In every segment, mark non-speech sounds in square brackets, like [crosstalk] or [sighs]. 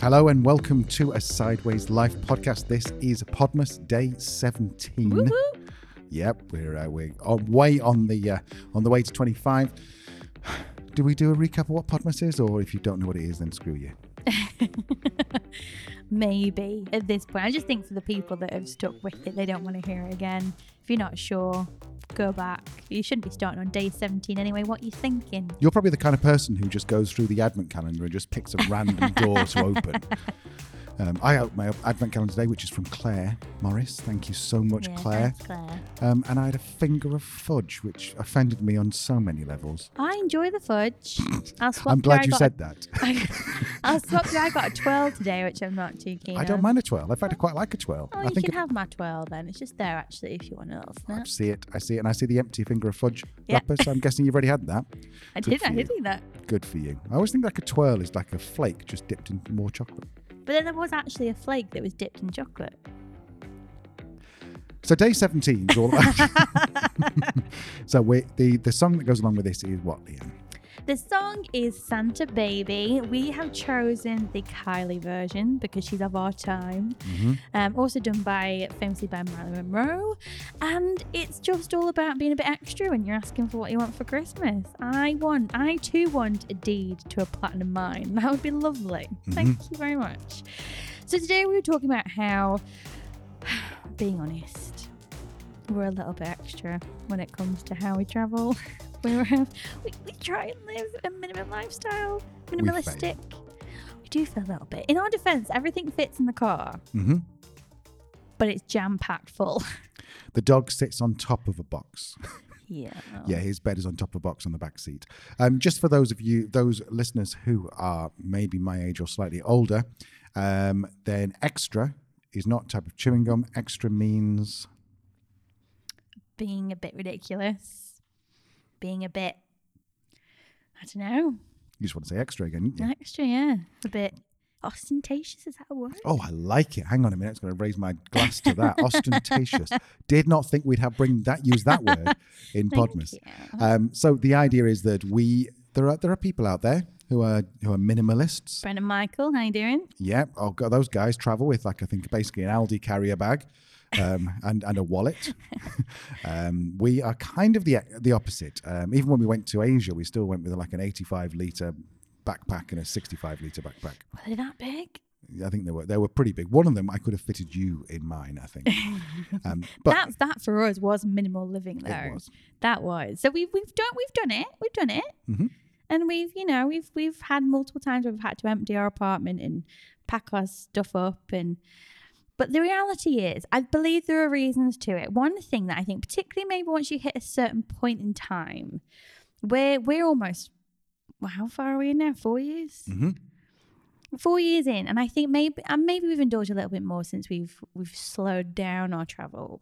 Hello and welcome to a Sideways Life podcast. This is Podmas Day 17. Woohoo! Yep, we're uh, we're on, way on the uh, on the way to 25. [sighs] Do we do a recap of what Podmas is, or if you don't know what it is, then screw you? [laughs] Maybe at this point. I just think for the people that have stuck with it, they don't want to hear it again. If you're not sure, go back. You shouldn't be starting on day 17 anyway. What are you thinking? You're probably the kind of person who just goes through the advent calendar and just picks a random door to open. [laughs] Um, I opened my advent calendar today, which is from Claire Morris. Thank you so much, Yeah, Claire. thanks, Claire. Um, and I had a finger of fudge, which offended me on so many levels. I enjoy the fudge. [laughs] I'll swap I'm glad I you said that. [laughs] i'll swap you. I got a twirl today, which I'm not too keen I don't on. mind a twirl. In fact, I quite like a twirl. Oh, I you can it- have my twirl then. It's just there actually if you want a little I see it. I see it. And I see the empty finger of fudge Yeah. wrapper. So I'm guessing you've already had that. [laughs] I good did. I did do that. Good for you. I always think like a twirl is like a flake just dipped in more chocolate. But then there was actually a flake that was dipped in chocolate. So day 17 is all [laughs] So we, the, the song that goes along with this is what, Leanne? The song is Santa Baby. We have chosen the Kylie version because she's of our time. Mhm. Um, also done by famously by Marilyn Monroe, and it's just all about being a bit extra when you're asking for what you want for Christmas. I want, I too want a deed to a platinum mine. That would be lovely. Thank you very much. So today we were talking about how, [sighs] being honest, we're a little bit extra when it comes to how we travel. [laughs] [laughs] We're, um, we, we try and live a minimum lifestyle, minimalistic. We do feel a little bit. In our defense, everything fits in the car, hmm but it's jam packed full. [laughs] The dog sits on top of a box. [laughs] yeah. Yeah, his bed is on top of a box on the back seat. Um, just for those of you, those listeners who are maybe my age or slightly older, um, then extra is not type of chewing gum. Extra means Being a bit ridiculous. Being a bit, I don't know, you just want to say extra again. didn't you? extra, yeah. A bit ostentatious, is that a word? Oh, I like it. Hang on a minute. It's going to raise my glass to that. [laughs] Ostentatious. Did not think we'd have bring that use that word in [laughs] Podmas. Um, so the idea is that we there are there are people out there who are who are minimalists. Brendan Michael, how you doing? Yeah, oh god, those guys travel with like I think basically an Aldi carrier bag. Um, and and a wallet. [laughs] um, we are kind of the the opposite. Um, even when we went to Asia, we still went with like an 85 liter backpack and a 65 liter backpack. Were they that big? I think they were they were pretty big. One of them I could have fitted you in mine. I think. [laughs] Um, but That's that for us was minimal living though. was. That was. So we've we've done we've done it. We've done it. Mhm. And we've you know we've we've had multiple times where we've had to empty our apartment and pack our stuff up and. But the reality is, I believe there are reasons to it. One thing that I think, particularly maybe once you hit a certain point in time, where we're almost, well, how far are we in now? Four years Mhm. four years in, and I think maybe and maybe we've indulged a little bit more since we've we've slowed down our travel.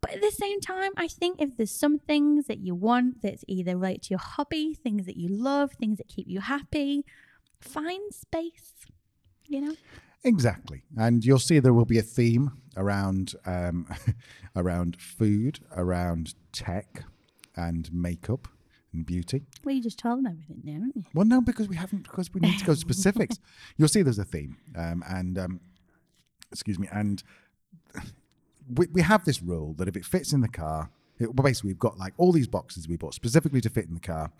But at the same time, I think if there's some things that you want that's either relate to your hobby, things that you love, things that keep you happy, find space. You know, Exactly, and you'll see there will be a theme around um, [laughs] around food, around tech, and makeup and beauty. well, you just told them everything now, haven't you? Well, no, because we haven't because we need to go specifics. [laughs] You'll see there's a theme, um, and um, excuse me, and we we have this rule that if it fits in the car, it, well, basically we've got like all these boxes we bought specifically to fit in the car.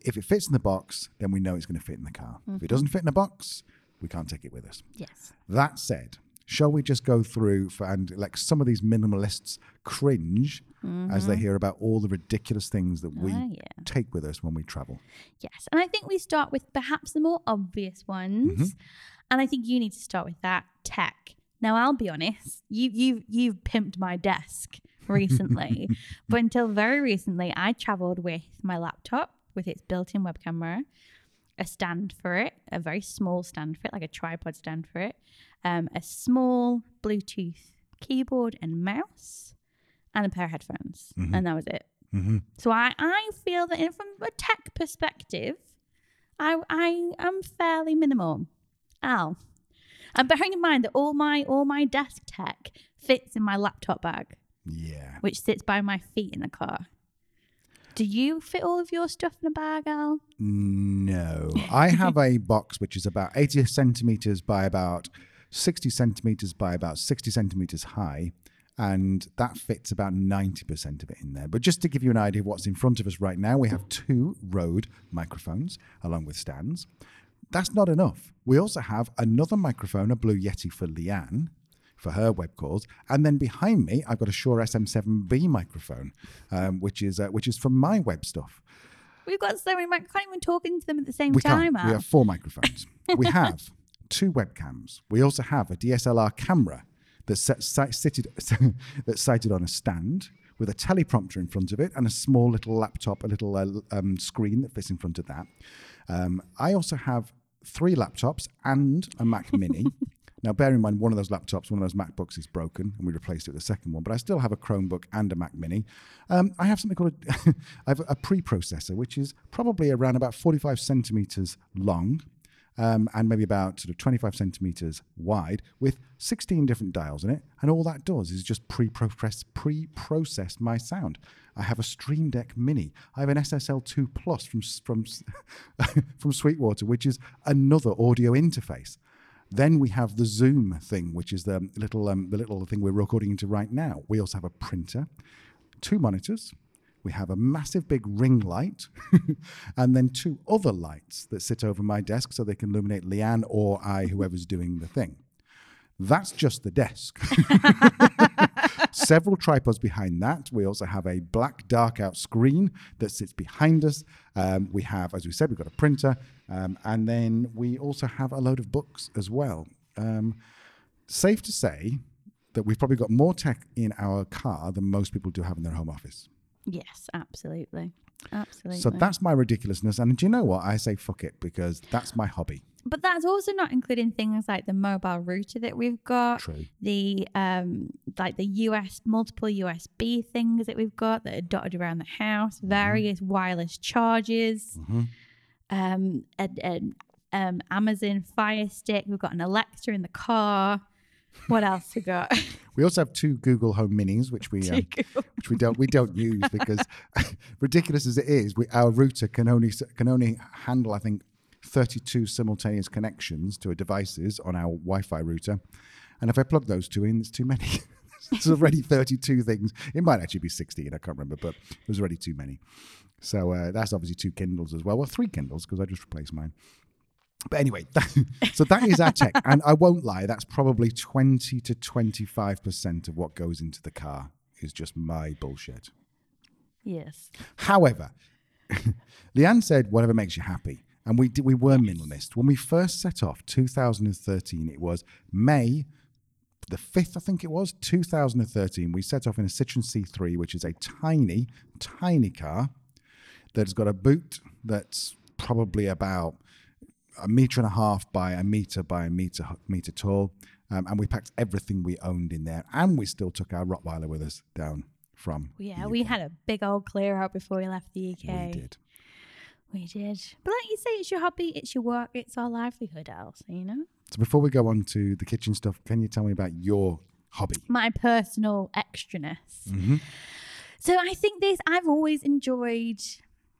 If it fits in the box, then we know it's going to fit in the car. If it doesn't fit in a box, we can't take it with us. Yes. That said, shall we just go through for, and like some of these minimalists cringe as they hear about all the ridiculous things that we Ah, yeah. take with us when we travel? Yes. And I think we start with perhaps the more obvious ones. And I think you need to start with that tech. Now I'll be honest, you you you've pimped my desk recently. [laughs] but until very recently I traveled with my laptop with its built-in web camera, a stand for it, a very small stand for it, like a tripod stand for it, um, a small Bluetooth keyboard and mouse, and a pair of headphones. And that was it. Mm-hmm. So I, I feel that in, from a tech perspective, I I am fairly minimal. Al. And bearing in mind that all my all my desk tech fits in my laptop bag, Yeah. which sits by my feet in the car. Do you fit all of your stuff in a bag, Al? No, I have a [laughs] box which is about 80 centimeters by about 60 centimeters by about 60 centimeters high, and that fits about 90% of it in there. But just to give you an idea of what's in front of us right now, we have two Rode microphones along with stands. That's not enough. We also have another microphone, a Blue Yeti for Leanne, for her web calls, and then behind me I've got a Shure SM7B microphone, um, which is uh, which is for my web stuff. We've got so many. I can't even talk into them at the same We time. can't. We have four microphones. we [laughs] have two webcams. We also have a DSLR camera that's set, sited, [laughs] that's sited on a stand with a teleprompter in front of it and a small little laptop, a little uh, um, screen that fits in front of that. Um, I also have three laptops and a Mac Mini. [laughs] Now, bear in mind, one of those laptops, one of those MacBooks is broken, and we replaced it with the second one. But I still have a Chromebook and a Mac Mini. Um, I have something called a, [laughs] I have a preprocessor, which is probably around about 45 centimeters long, um, and maybe about sort of 25 centimeters wide, with 16 different dials in it. And all that does is just pre-process, pre-process my sound. I have a Stream Deck Mini. I have an SSL2 Plus from from [laughs] from Sweetwater, which is another audio interface. Then we have the Zoom thing, which is the little um, the little thing we're recording into right now. We also have a printer, two monitors. We have a massive big ring light, [laughs] and then two other lights that sit over my desk so they can illuminate Leanne or I, whoever's doing the thing. That's just the desk. [laughs] Several tripods behind that. We also have a black dark out screen that sits behind us. Um, we have, as we said, we've got a printer, um, and then we also have a load of books as well. Um, safe to say that we've probably got more tech in our car than most people do have in their home office. Yes, absolutely, absolutely. So that's my ridiculousness. And do you know what? I say fuck it because that's my hobby. but that's also not including things like the mobile router that we've got, True. the um like the US multiple USB things that we've got that are dotted around the house, Mm-hmm. various wireless chargers, Mhm. Um, and um, Amazon Fire Stick. We've got an Alexa in the car. What else we got? [laughs] We also have two Google Home Minis, which we um, which we don't we don't use [laughs] because [laughs] ridiculous as it is, we, our router can only can only handle I think 32 simultaneous connections to a devices on our Wi-Fi router, and if I plug those two in, it's too many. it's already 32 things. It might actually be 16. I can't remember, but there's already too many. So uh, that's obviously two Kindles as well. Well, three Kindles because I just replaced mine. But anyway, [laughs] that, so that is our tech, and I won't lie. That's probably 20 to 25 percent of what goes into the car is just my bullshit. yes. However, [laughs] Leanne said, "Whatever makes you happy," and we did, we were minimalist when we first set off. 2013, it was May the fifth, I think it was 2013. We set off in a Citroen C3, which is a tiny, tiny car that's got a boot that's probably about a meter and a half by a meter by a meter meter tall. Um, and we packed everything we owned in there, and we still took our Rottweiler with us down from. Yeah, we had a big old clear out before we left the UK. We did. We did. But like you say, it's your hobby, it's your work, it's our livelihood, Elsa, you know? So before we go on to the kitchen stuff, can you tell me about your hobby? My personal extraness. Mm-hmm. So I think this I've always enjoyed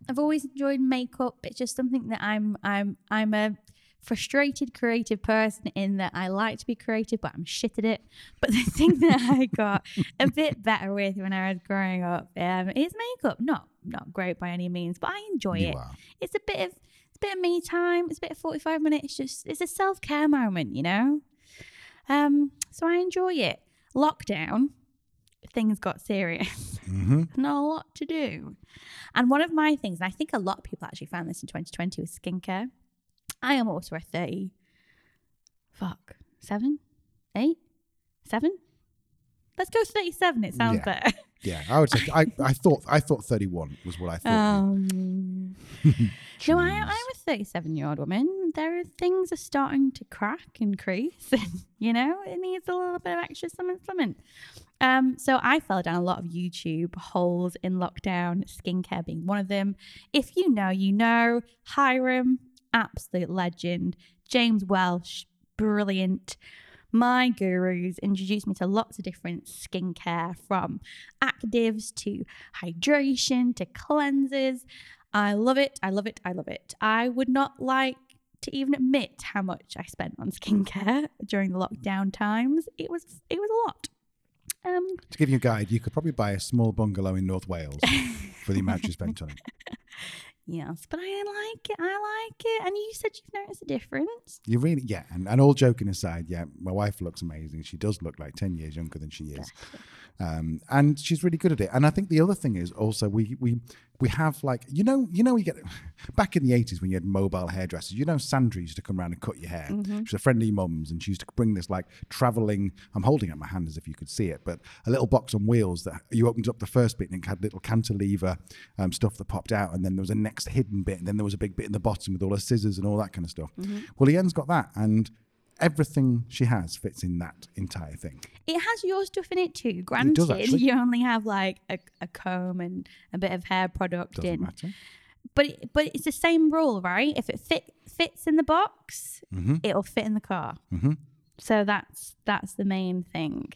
I've always enjoyed makeup. It's just something that I'm I'm I'm a frustrated creative person in that I like to be creative but I'm shit at it. But the [laughs] thing that I got a bit better with when I was growing up um, is makeup. Not not great by any means, but I enjoy You it. are. It's a bit of it's a bit of me time. It's a bit of forty five minutes. It's just it's a self care moment, you know. Um, so I enjoy it. Lockdown, things got serious. Mm-hmm. [laughs] Not a lot to do. And one of my things, and I think a lot of people actually found this in 2020, was skincare. I am also a 30. Fuck. Seven? Eight? Seven? Let's go 37. It sounds Yeah. better. Yeah, I would say. I, [laughs] I thought I thought 31 was what I thought. Um, [laughs] no, I, I'm a 37 year old woman. There are things are starting to crack and crease, [laughs] and you know it needs a little bit of extra something, something. Um, so I fell down a lot of YouTube holes in lockdown, skincare being one of them. If you know, you know. Hyram, absolute legend. James Welsh, brilliant. My gurus introduced me to lots of different skincare from actives to hydration to cleansers. I love it. I love it. I love it. I would not like to even admit how much I spent on skincare during the lockdown times. It was it was a lot. Um, To give you a guide, you could probably buy a small bungalow in North Wales for the amount you spent on it. [laughs] yes, but I like it. I like it. And you said you've noticed a difference. You really, yeah. And, and all joking aside, yeah, my wife looks amazing. She does look like 10 years younger than she is. Um, and she's really good at it. And I think the other thing is also we, we, we have like, you know, you know, we get [sighs] back in the 80s when you had mobile hairdressers, you know, Sandra used to come around and cut your hair. She's a friend of your mum's and she used to bring this like traveling, I'm holding up my hand as if you could see it, but a little box on wheels that you opened up the first bit and it had little cantilever um, stuff that popped out. And then there was a next hidden bit. And then there was a big bit in the bottom with all the scissors and all that kind of stuff. Well, Leanne's got that. And everything she has fits in that entire thing. It has your stuff in it too. Granted, does you only have like a, a comb and a bit of hair product Doesn't in. matter. But it, but it's the same rule, right? If it fit fits in the box, Mm-hmm. it'll fit in the car. So that's that's the main thing.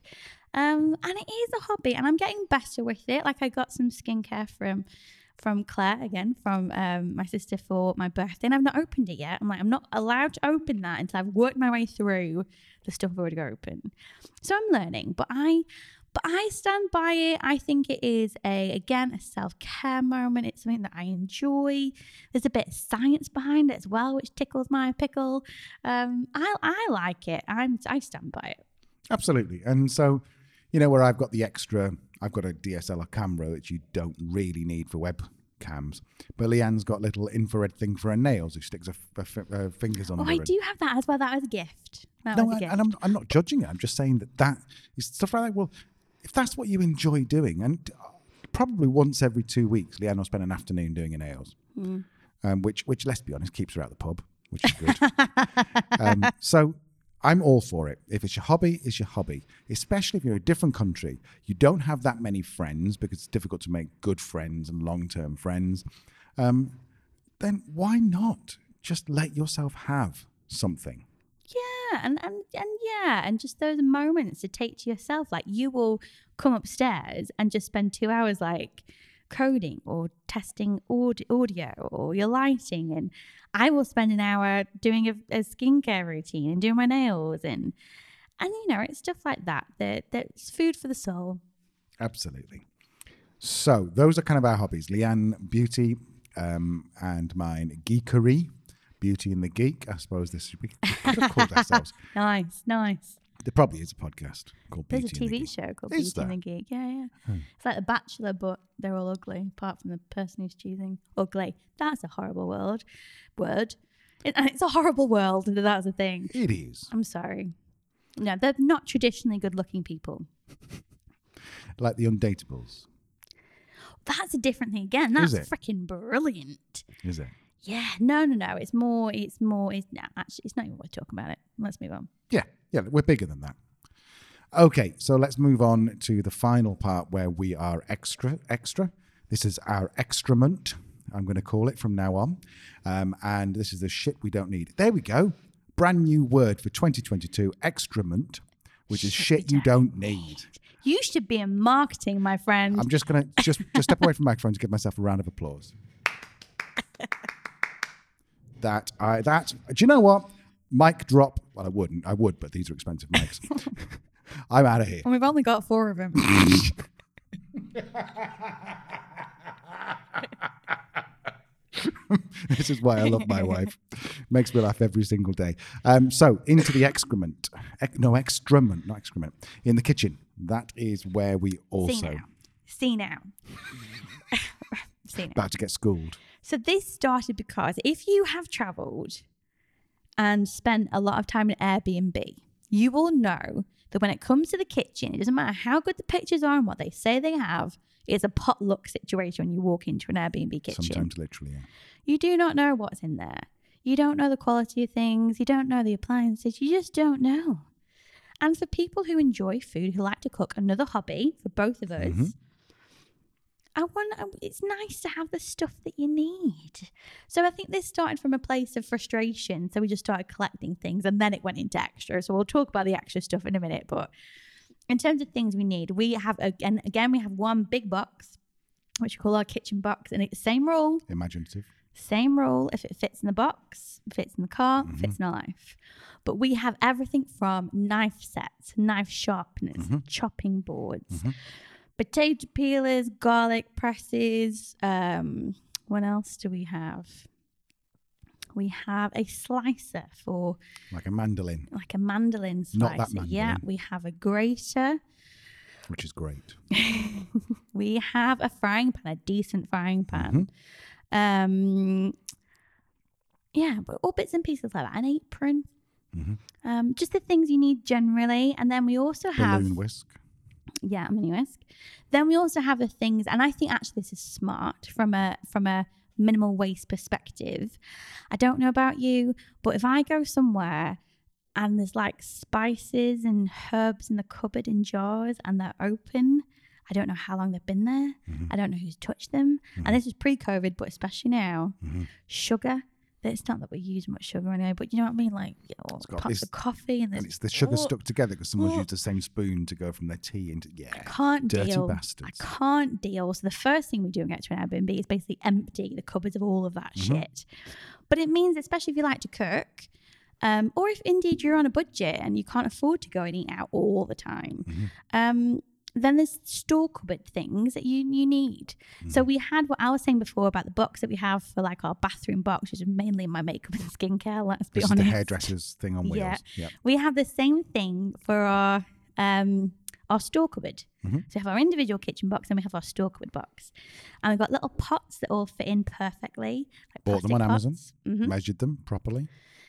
Um, and it is a hobby, and I'm getting better with it. Like I got some skincare from from Claire again, from um, my sister for my birthday, and I've not opened it yet. I'm like, I'm not allowed to open that until I've worked my way through the stuff I've already got open. So I'm learning, but I but I stand by it. I think it is a again a self care moment. It's something that I enjoy. There's a bit of science behind it as well, which tickles my pickle. Um, I I like it. I'm I stand by it. Absolutely. And so, you know, where I've got the extra, I've got a DSLR camera, which you don't really need for webcams. But Leanne's got a little infrared thing for her nails. She sticks her, f- f- her fingers on Oh. I do have that as well. That was a gift. That No, was a I, gift. and I'm, I'm not judging it. I'm just saying that that is stuff like that. Well, if that's what you enjoy doing, and probably once every two weeks, Leanne will spend an afternoon doing her nails, Mm. um, which, which let's be honest, keeps her out the pub, which is good. [laughs] um, so I'm all for it. If it's your hobby, it's your hobby. Especially if you're a different country, you don't have that many friends because it's difficult to make good friends and long-term friends. Um, then why not just let yourself have something? Yeah, and, and and yeah, and just those moments to take to yourself. Like you will come upstairs and just spend two hours like coding or testing aud- audio or your lighting, and I will spend an hour doing a, a skincare routine and doing my nails and and you know it's stuff like that. That that's food for the soul. Absolutely. So those are kind of our hobbies. Leanne, beauty, um, and mine, geekery, beauty and the geek. I suppose this we could have called ourselves. [laughs] Nice, nice. There probably is a podcast called There's Beauty a TV show called Is Beauty and the Geek. Yeah, yeah. Hmm. It's like The Bachelor, but they're all ugly, apart from the person who's choosing ugly. That's a horrible world. Word. It, and it's a horrible world. and [laughs] That's a thing. It is I'm sorry. No, they're not traditionally good-looking people. [laughs] like the Undateables, That's a different thing again. That's freaking brilliant. is it? Yeah. No, no, no. It's more. It's more. It's no, actually. It's not even worth talking about it. Let's move on. Yeah, yeah, we're bigger than that. Okay, so let's move on to the final part where we are extra, extra. This is our excrement, I'm going to call it from now on. Um, and this is the shit we don't need. There we go. Brand new word for 2022 excrement, which is shit you don't need. You should be in marketing, my friend. I'm just going to just, just step away from the microphone to give myself a round of applause. [laughs] that I that do you know what? Mic drop. Well, I wouldn't. I would, but these are expensive mics. [laughs] I'm out of here. and we've only got four of them. [laughs] this is why I love my wife. Makes me laugh every single day. Um, so into the excrement. Ec- no, excrement, not excrement. In the kitchen. That is where we See also now. See now. [laughs] See now. about to get schooled. So this started because if you have travelled and spent a lot of time in Airbnb, you will know that when it comes to the kitchen, it doesn't matter how good the pictures are and what they say they have, it's a potluck situation when you walk into an Airbnb kitchen. Sometimes literally, yeah. You do not know what's in there. You don't know the quality of things. You don't know the appliances. You just don't know. And for people who enjoy food, who like to cook, another hobby for both of us, Mm-hmm. I want. It's nice to have the stuff that you need. So I think this started from a place of frustration. So we just started collecting things, and then it went into extra. So we'll talk about the extra stuff in a minute. But in terms of things we need, we have again. Again, we have one big box which we call our kitchen box. And it's the same rule, Imaginative. same rule. If it fits in the box, fits in the car, mm-hmm. fits in our life. But we have everything from knife sets, knife sharpeners, mm-hmm. chopping boards, mm-hmm. Potato peelers, garlic presses. Um, what else do we have? We have a slicer for Like a mandolin, like a mandolin slicer. Not that mandolin. Yeah, we have a grater. which is great. [laughs] We have a frying pan, a decent frying pan. Mm-hmm. Um, yeah, but all bits and pieces like that. An apron. Um, just the things you need generally. And then we also have Balloon whisk. Yeah, I'm a mini whisk. Then we also have the things, and I think actually this is smart from a from a minimal waste perspective. I don't know about you, but if I go somewhere and there's like spices and herbs in the cupboard in jars and they're open, I don't know how long they've been there. Mm-hmm. I don't know who's touched them. And mm-hmm. this is pre-COVID, but especially now, mm-hmm. sugar. It's not that we use much sugar anyway, but you know what I mean, like you know, got- it's- of coffee and, And it's the sugar Oh, stuck together because someone's oh. used the same spoon to go from their tea into yeah. can't Dirty deal. bastards. I can't deal. So the first thing we do when we get to an Airbnb is basically empty the cupboards of all of that Mm-hmm. shit. But it means, especially if you like to cook, um, or if indeed you're on a budget and you can't afford to go and eat out all the time, Mm-hmm. um, then there's store cupboard things that you you need. Mm-hmm. So we had what I was saying before about the box that we have for like our bathroom box, which is mainly my makeup and skincare. Let's be This is the hairdresser's thing on wheels. Yeah. Yeah. We have the same thing for our um our store cupboard. Mm-hmm. So we have our individual kitchen box and we have our store cupboard box. And we've got little pots that all fit in perfectly. Like Bought them on Amazon. pots. Mhm. Measured them properly.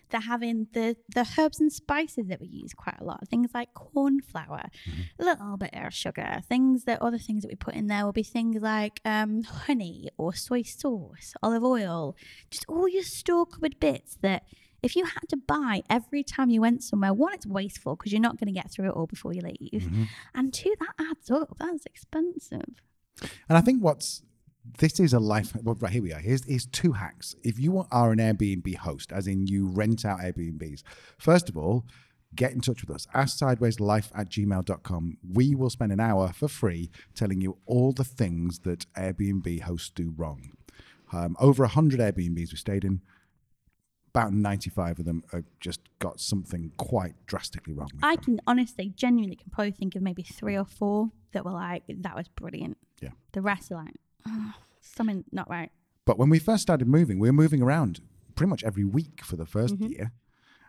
They're having the the herbs and spices that we use quite a lot. Things like corn flour, Mm-hmm. a little bit of sugar. Things that other things that we put in there will be things like um, honey or soy sauce, olive oil, just all your store cupboard bits that if you had to buy every time you went somewhere, one, it's wasteful because you're not going to get through it all before you leave, Mm-hmm. and two, that adds up. That's expensive. And I think what's this is a life. Well, right here we are. Here's, here's two hacks. If you are an Airbnb host, as in you rent out Airbnbs, first of all, get in touch with us. Ask sidewayslife at gmail.com. We will spend an hour for free telling you all the things that Airbnb hosts do wrong. Um, over 100 Airbnbs we stayed in, about 95 of them have just got something quite drastically wrong. With I them. can honestly, genuinely, can probably think of maybe three or four that were like, that was brilliant. Yeah. The rest are like, [sighs] something not right. But when we first started moving, we were moving around pretty much every week for the 1st Mm-hmm. year.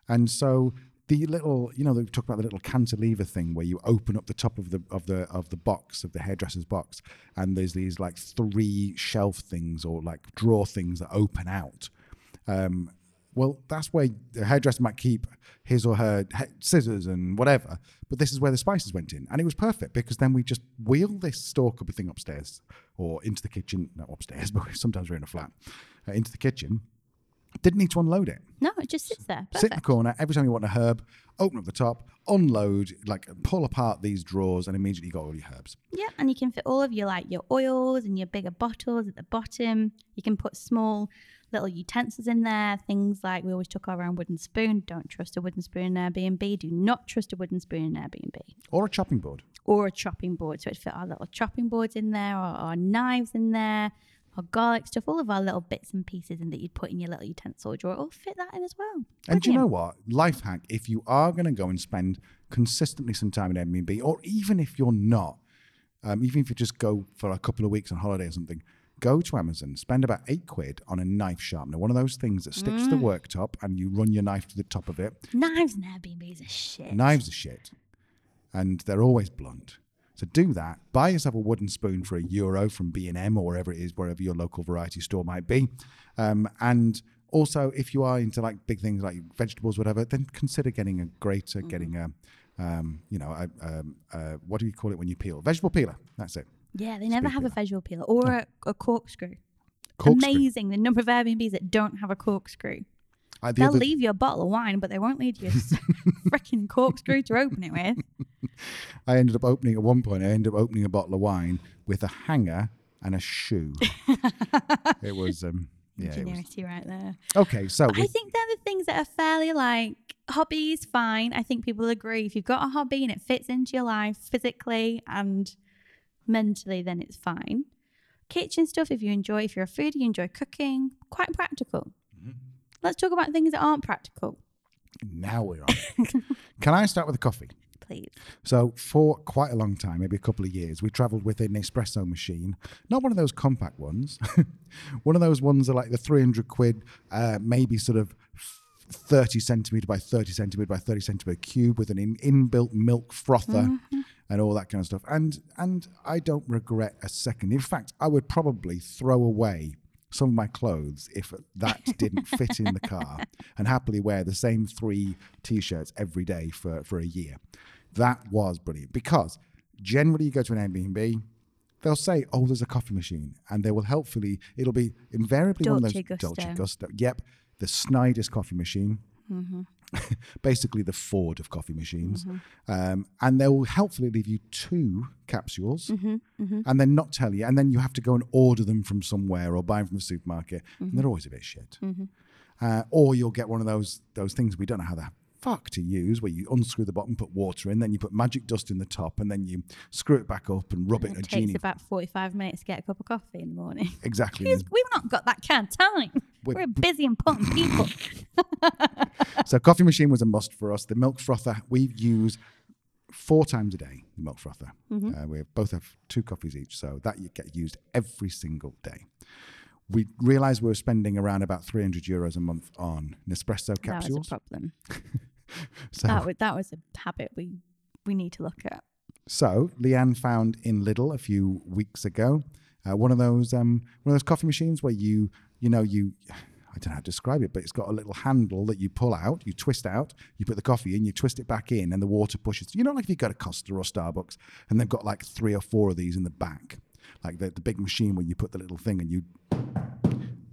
And so the little, you know, they talk about the little cantilever thing where you open up the top of the of the of the box of the hairdresser's box, and there's these like three shelf things or like drawer things that open out. Um, well, that's where the hairdresser might keep his or her he- scissors and whatever. But this is where the spices went in, and it was perfect because then we just wheel this store cupboard thing upstairs or into the kitchen, not upstairs, [laughs] but sometimes we're in a flat, uh, into the kitchen. Didn't need to unload it. No, it just sits there. Sit in the corner every time you want a herb. Open up the top, unload, like pull apart these drawers, and immediately you got all your herbs. Yeah, and you can fit all of your like your oils and your bigger bottles at the bottom. You can put small little utensils in there. Things like we always took our own wooden spoon. Don't trust a wooden spoon in Airbnb. Do not trust a wooden spoon in Airbnb. Or a chopping board. Or a chopping board. So it'd fit our little chopping boards in there, or our knives in there, our garlic stuff, all of our little bits and pieces in that you'd put in your little utensil drawer. All fit that in as well. And do you know what? Life hack if you are going to go and spend consistently some time in Airbnb, or even if you're not, um, even if you just go for a couple of weeks on holiday or something, go to Amazon, spend about eight quid on a knife sharpener, one of those things that sticks to the worktop and you run your knife to the top of it. Knives and Airbnbs are shit. Knives are shit, and they're always blunt. So do that. Buy yourself a wooden spoon for a euro from B and M or wherever it is, wherever your local variety store might be. Um, and also, if you are into like big things like vegetables, whatever, then consider getting a grater, getting a, um, you know, a, um, uh, what do you call it when you peel? Vegetable peeler. That's it. Yeah, they never have a visual peeler or a, a corkscrew. Corkscrew. Amazing the number of Airbnbs that don't have a corkscrew. Uh, the They'll other- leave you a bottle of wine, but they won't leave you a [laughs] [laughs] freaking corkscrew to open it with. [laughs] I ended up opening at one point. I ended up opening a bottle of wine with a hanger and a shoe. it was, um, yeah. It was, Ingenuity right there. okay, so But I think they're the things that are fairly like hobbies, fine. I think people agree. If you've got a hobby and it fits into your life physically and mentally, then it's fine. kitchen stuff, if you enjoy, if you're a foodie, you enjoy cooking, quite practical. Let's talk about things that aren't practical, Now we're on. [laughs] Can I start with the coffee? please. So for quite a long time, maybe a couple of years, we travelled with an espresso machine, not one of those compact ones, [laughs] one of those ones that are like the 300 quid, uh, maybe sort of 30 centimetre by 30 centimetre by 30 centimetre cube with an in, inbuilt milk frother and all that kind of stuff. And and I don't regret a second. In fact, I would probably throw away some of my clothes if that [laughs] didn't fit in the car and happily wear the same three t-shirts every day for, for a year. That was brilliant because generally you go to an Airbnb, they'll say, "Oh, there's a coffee machine," and they will helpfully. It'll be invariably one of Dolce those Dolce Gusto. Gusto. Yep, the Snyder's coffee machine. Mm-hmm. [laughs] Basically, the Ford of coffee machines, um, and they will helpfully leave you two capsules, Mm-hmm. and then not tell you, and then you have to go and order them from somewhere or buy them from the supermarket, and Mm-hmm. they're always a bit shit. Uh, or you'll get one of those those things we don't know how the fuck to use, where you unscrew the bottom, put water in, then you put magic dust in the top, and then you screw it back up and rub it in It a takes genie. about 45 minutes to get a cup of coffee in the morning. Exactly. [laughs] We've not got that kind of time. We're- We're busy important people. [laughs] so coffee machine was a must for us. The milk frother we use four times a day. The milk frother. Uh, we both have two coffees each, so that you get used every single day. We realised we were spending around about 300 euros a month on Nespresso capsules. That was a problem. [laughs] So, That was, that was a habit we, we need to look at. so Leanne found in Lidl a few weeks ago uh, one of those um, one of those coffee machines where you you know you I don't know how to describe it, but it's got a little handle that you pull out, you twist out, you put the coffee in, you twist it back in, and the water pushes. You know, like if you go to Costa or Starbucks, and they've got like three or four of these in the back, like the, the big machine where you put the little thing and you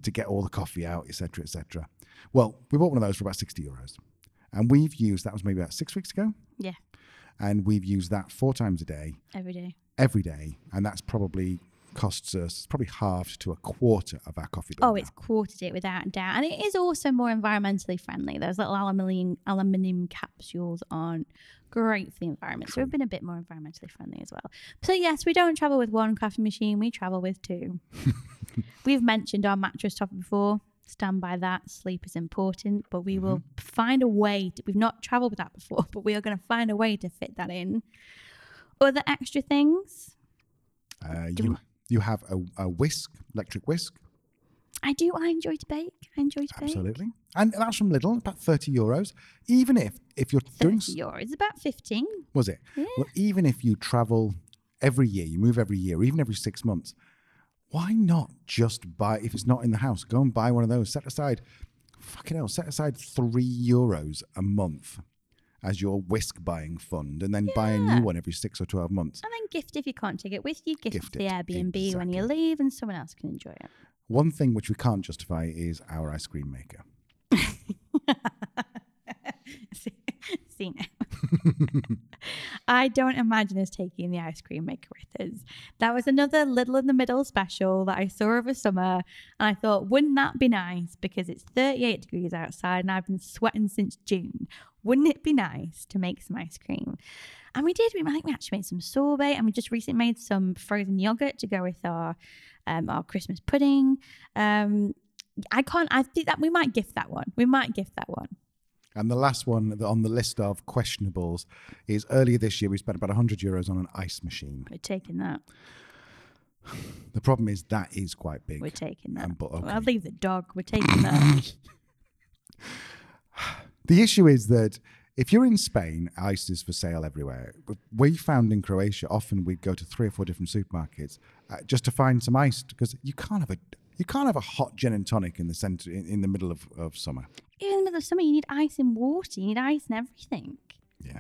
to get all the coffee out, etc., etc. Well, we bought one of those for about sixty euros, and we've used that was maybe about six weeks ago, Yeah, and we've used that four times a day, every day. every day, and that's probably costs us probably halved to a quarter of our coffee bill. Oh, now. it's quartered it without a doubt. And it is also more environmentally friendly. Those little aluminium, aluminium capsules aren't great for the environment. So we've been a bit more environmentally friendly as well. So, yes, we don't travel with one coffee machine, we travel with two. [laughs] We've mentioned our mattress top before. Stand by that. Sleep is important, but we will find a way. To, we've not traveled with that before, [laughs] but we are going to find a way to fit that in. Other extra things. Uh, you you have a, a whisk, electric whisk, I do. I enjoy to bake. I enjoy to bake. absolutely, and that's from Lidl, about thirty euros. Even if if you're doing, s- Yours about 15. was it? Well, even if you travel every year, you move every year, even every six months. Why not just buy if it's not in the house? Go and buy one of those. Set aside, fucking hell, set aside three euros a month as your whisk buying fund, and then buy a new one every six or twelve months. And then gift if you can't take it with you, gift, Gift to the Airbnb when you leave and someone else can enjoy it. One thing which we can't justify is our ice cream maker. [laughs] See, see now. [laughs] I don't imagine us taking the ice cream maker with us. That was another little in the middle special that I saw over summer. And I thought, wouldn't that be nice? Because it's 38 degrees outside and I've been sweating since June. Wouldn't it be nice to make some ice cream? And we did. We, I think we actually made some sorbet and we just recently made some frozen yogurt to go with our um, our Christmas pudding. Um, I can't, I think that we might gift that one. We might gift that one. And the last one on the list of questionables is earlier this year we spent about 100 euros on an ice machine. We're taking that. The problem is that is quite big. We're taking that. Um, but Well. I'll leave the dog. We're taking that. [coughs] [laughs] The issue is that if you're in Spain, ice is for sale everywhere. We found in Croatia often we'd go to three or four different supermarkets uh, just to find some ice because you can't have a you can't have a hot gin and tonic in the center in, in the middle of, of summer. Even in the middle of summer, you need ice in water. You need ice in everything. Yeah.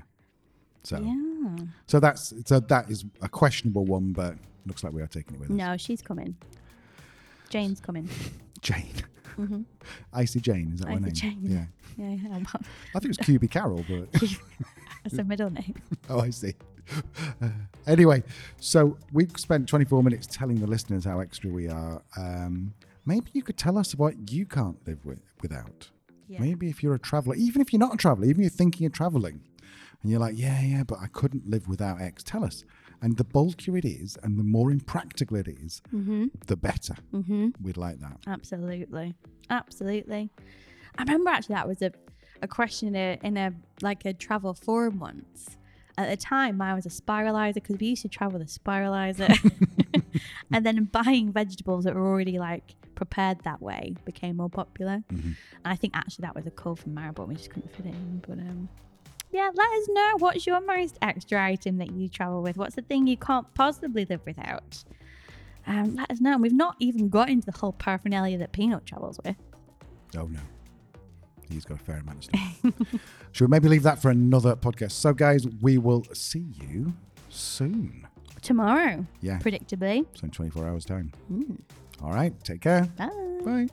So Yeah. so that's so that is a questionable one, but looks like we are taking it with us. No, she's coming. Jane's coming. [laughs] Jane. Icy Jane, is that Icy name? Jane. Yeah. Yeah, I think it was QB Carroll, but [laughs] That's her middle name. [laughs] oh, I see. Uh, anyway, so we've spent 24 minutes telling the listeners how extra we are. Um, maybe you could tell us what you can't live with, without. Yeah. Maybe if you're a traveler, even if you're not a traveler, even if you're thinking of traveling, and you're like, yeah, yeah, but I couldn't live without X. Tell us. And the bulkier it is and the more impractical it is, Mm-hmm. the better. Mm-hmm. We'd like that. Absolutely. Absolutely. I remember actually that was a, a question in a, in a like a travel forum once. At the time, mine was a spiralizer because we used to travel with a spiralizer, [laughs] [laughs] and then buying vegetables that were already like prepared that way became more popular. Mhm. And I think actually that was a call from Maribor. We just couldn't fit it in, but um, yeah, let us know what's your most extra item that you travel with. What's the thing you can't possibly live without? Um, let us know. And we've not even got into the whole paraphernalia that Peanut travels with. Oh no. He's got a fair amount of stuff. [laughs] Should we maybe leave that for another podcast? So, guys, we will see you soon. Tomorrow, Yeah. predictably. So, in 24 hours' time. Mm. All right. Take care. Bye. Bye.